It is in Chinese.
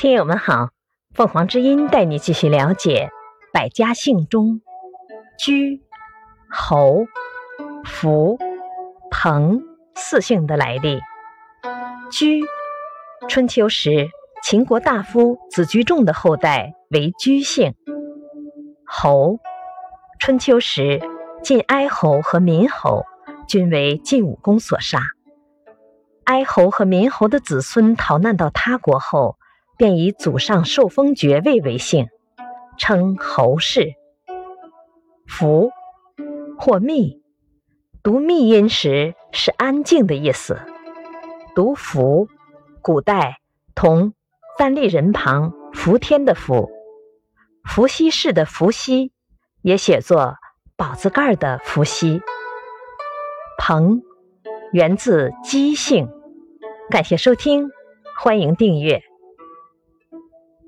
听友们好，凤凰之音带你继续了解百家姓中居、侯、福、彭四姓的来历。居，春秋时秦国大夫子居仲的后代为居姓。侯，春秋时晋哀侯和闵侯均为晋武公所杀。哀侯和闵侯的子孙逃难到他国后，便以祖上受封爵位为姓，称侯氏。福，或密，读密音时是安静的意思。读福，古代同单立人旁伏天的伏。伏羲氏的伏羲，也写作宝字盖的伏羲。彭，源自姬姓。感谢收听，欢迎订阅。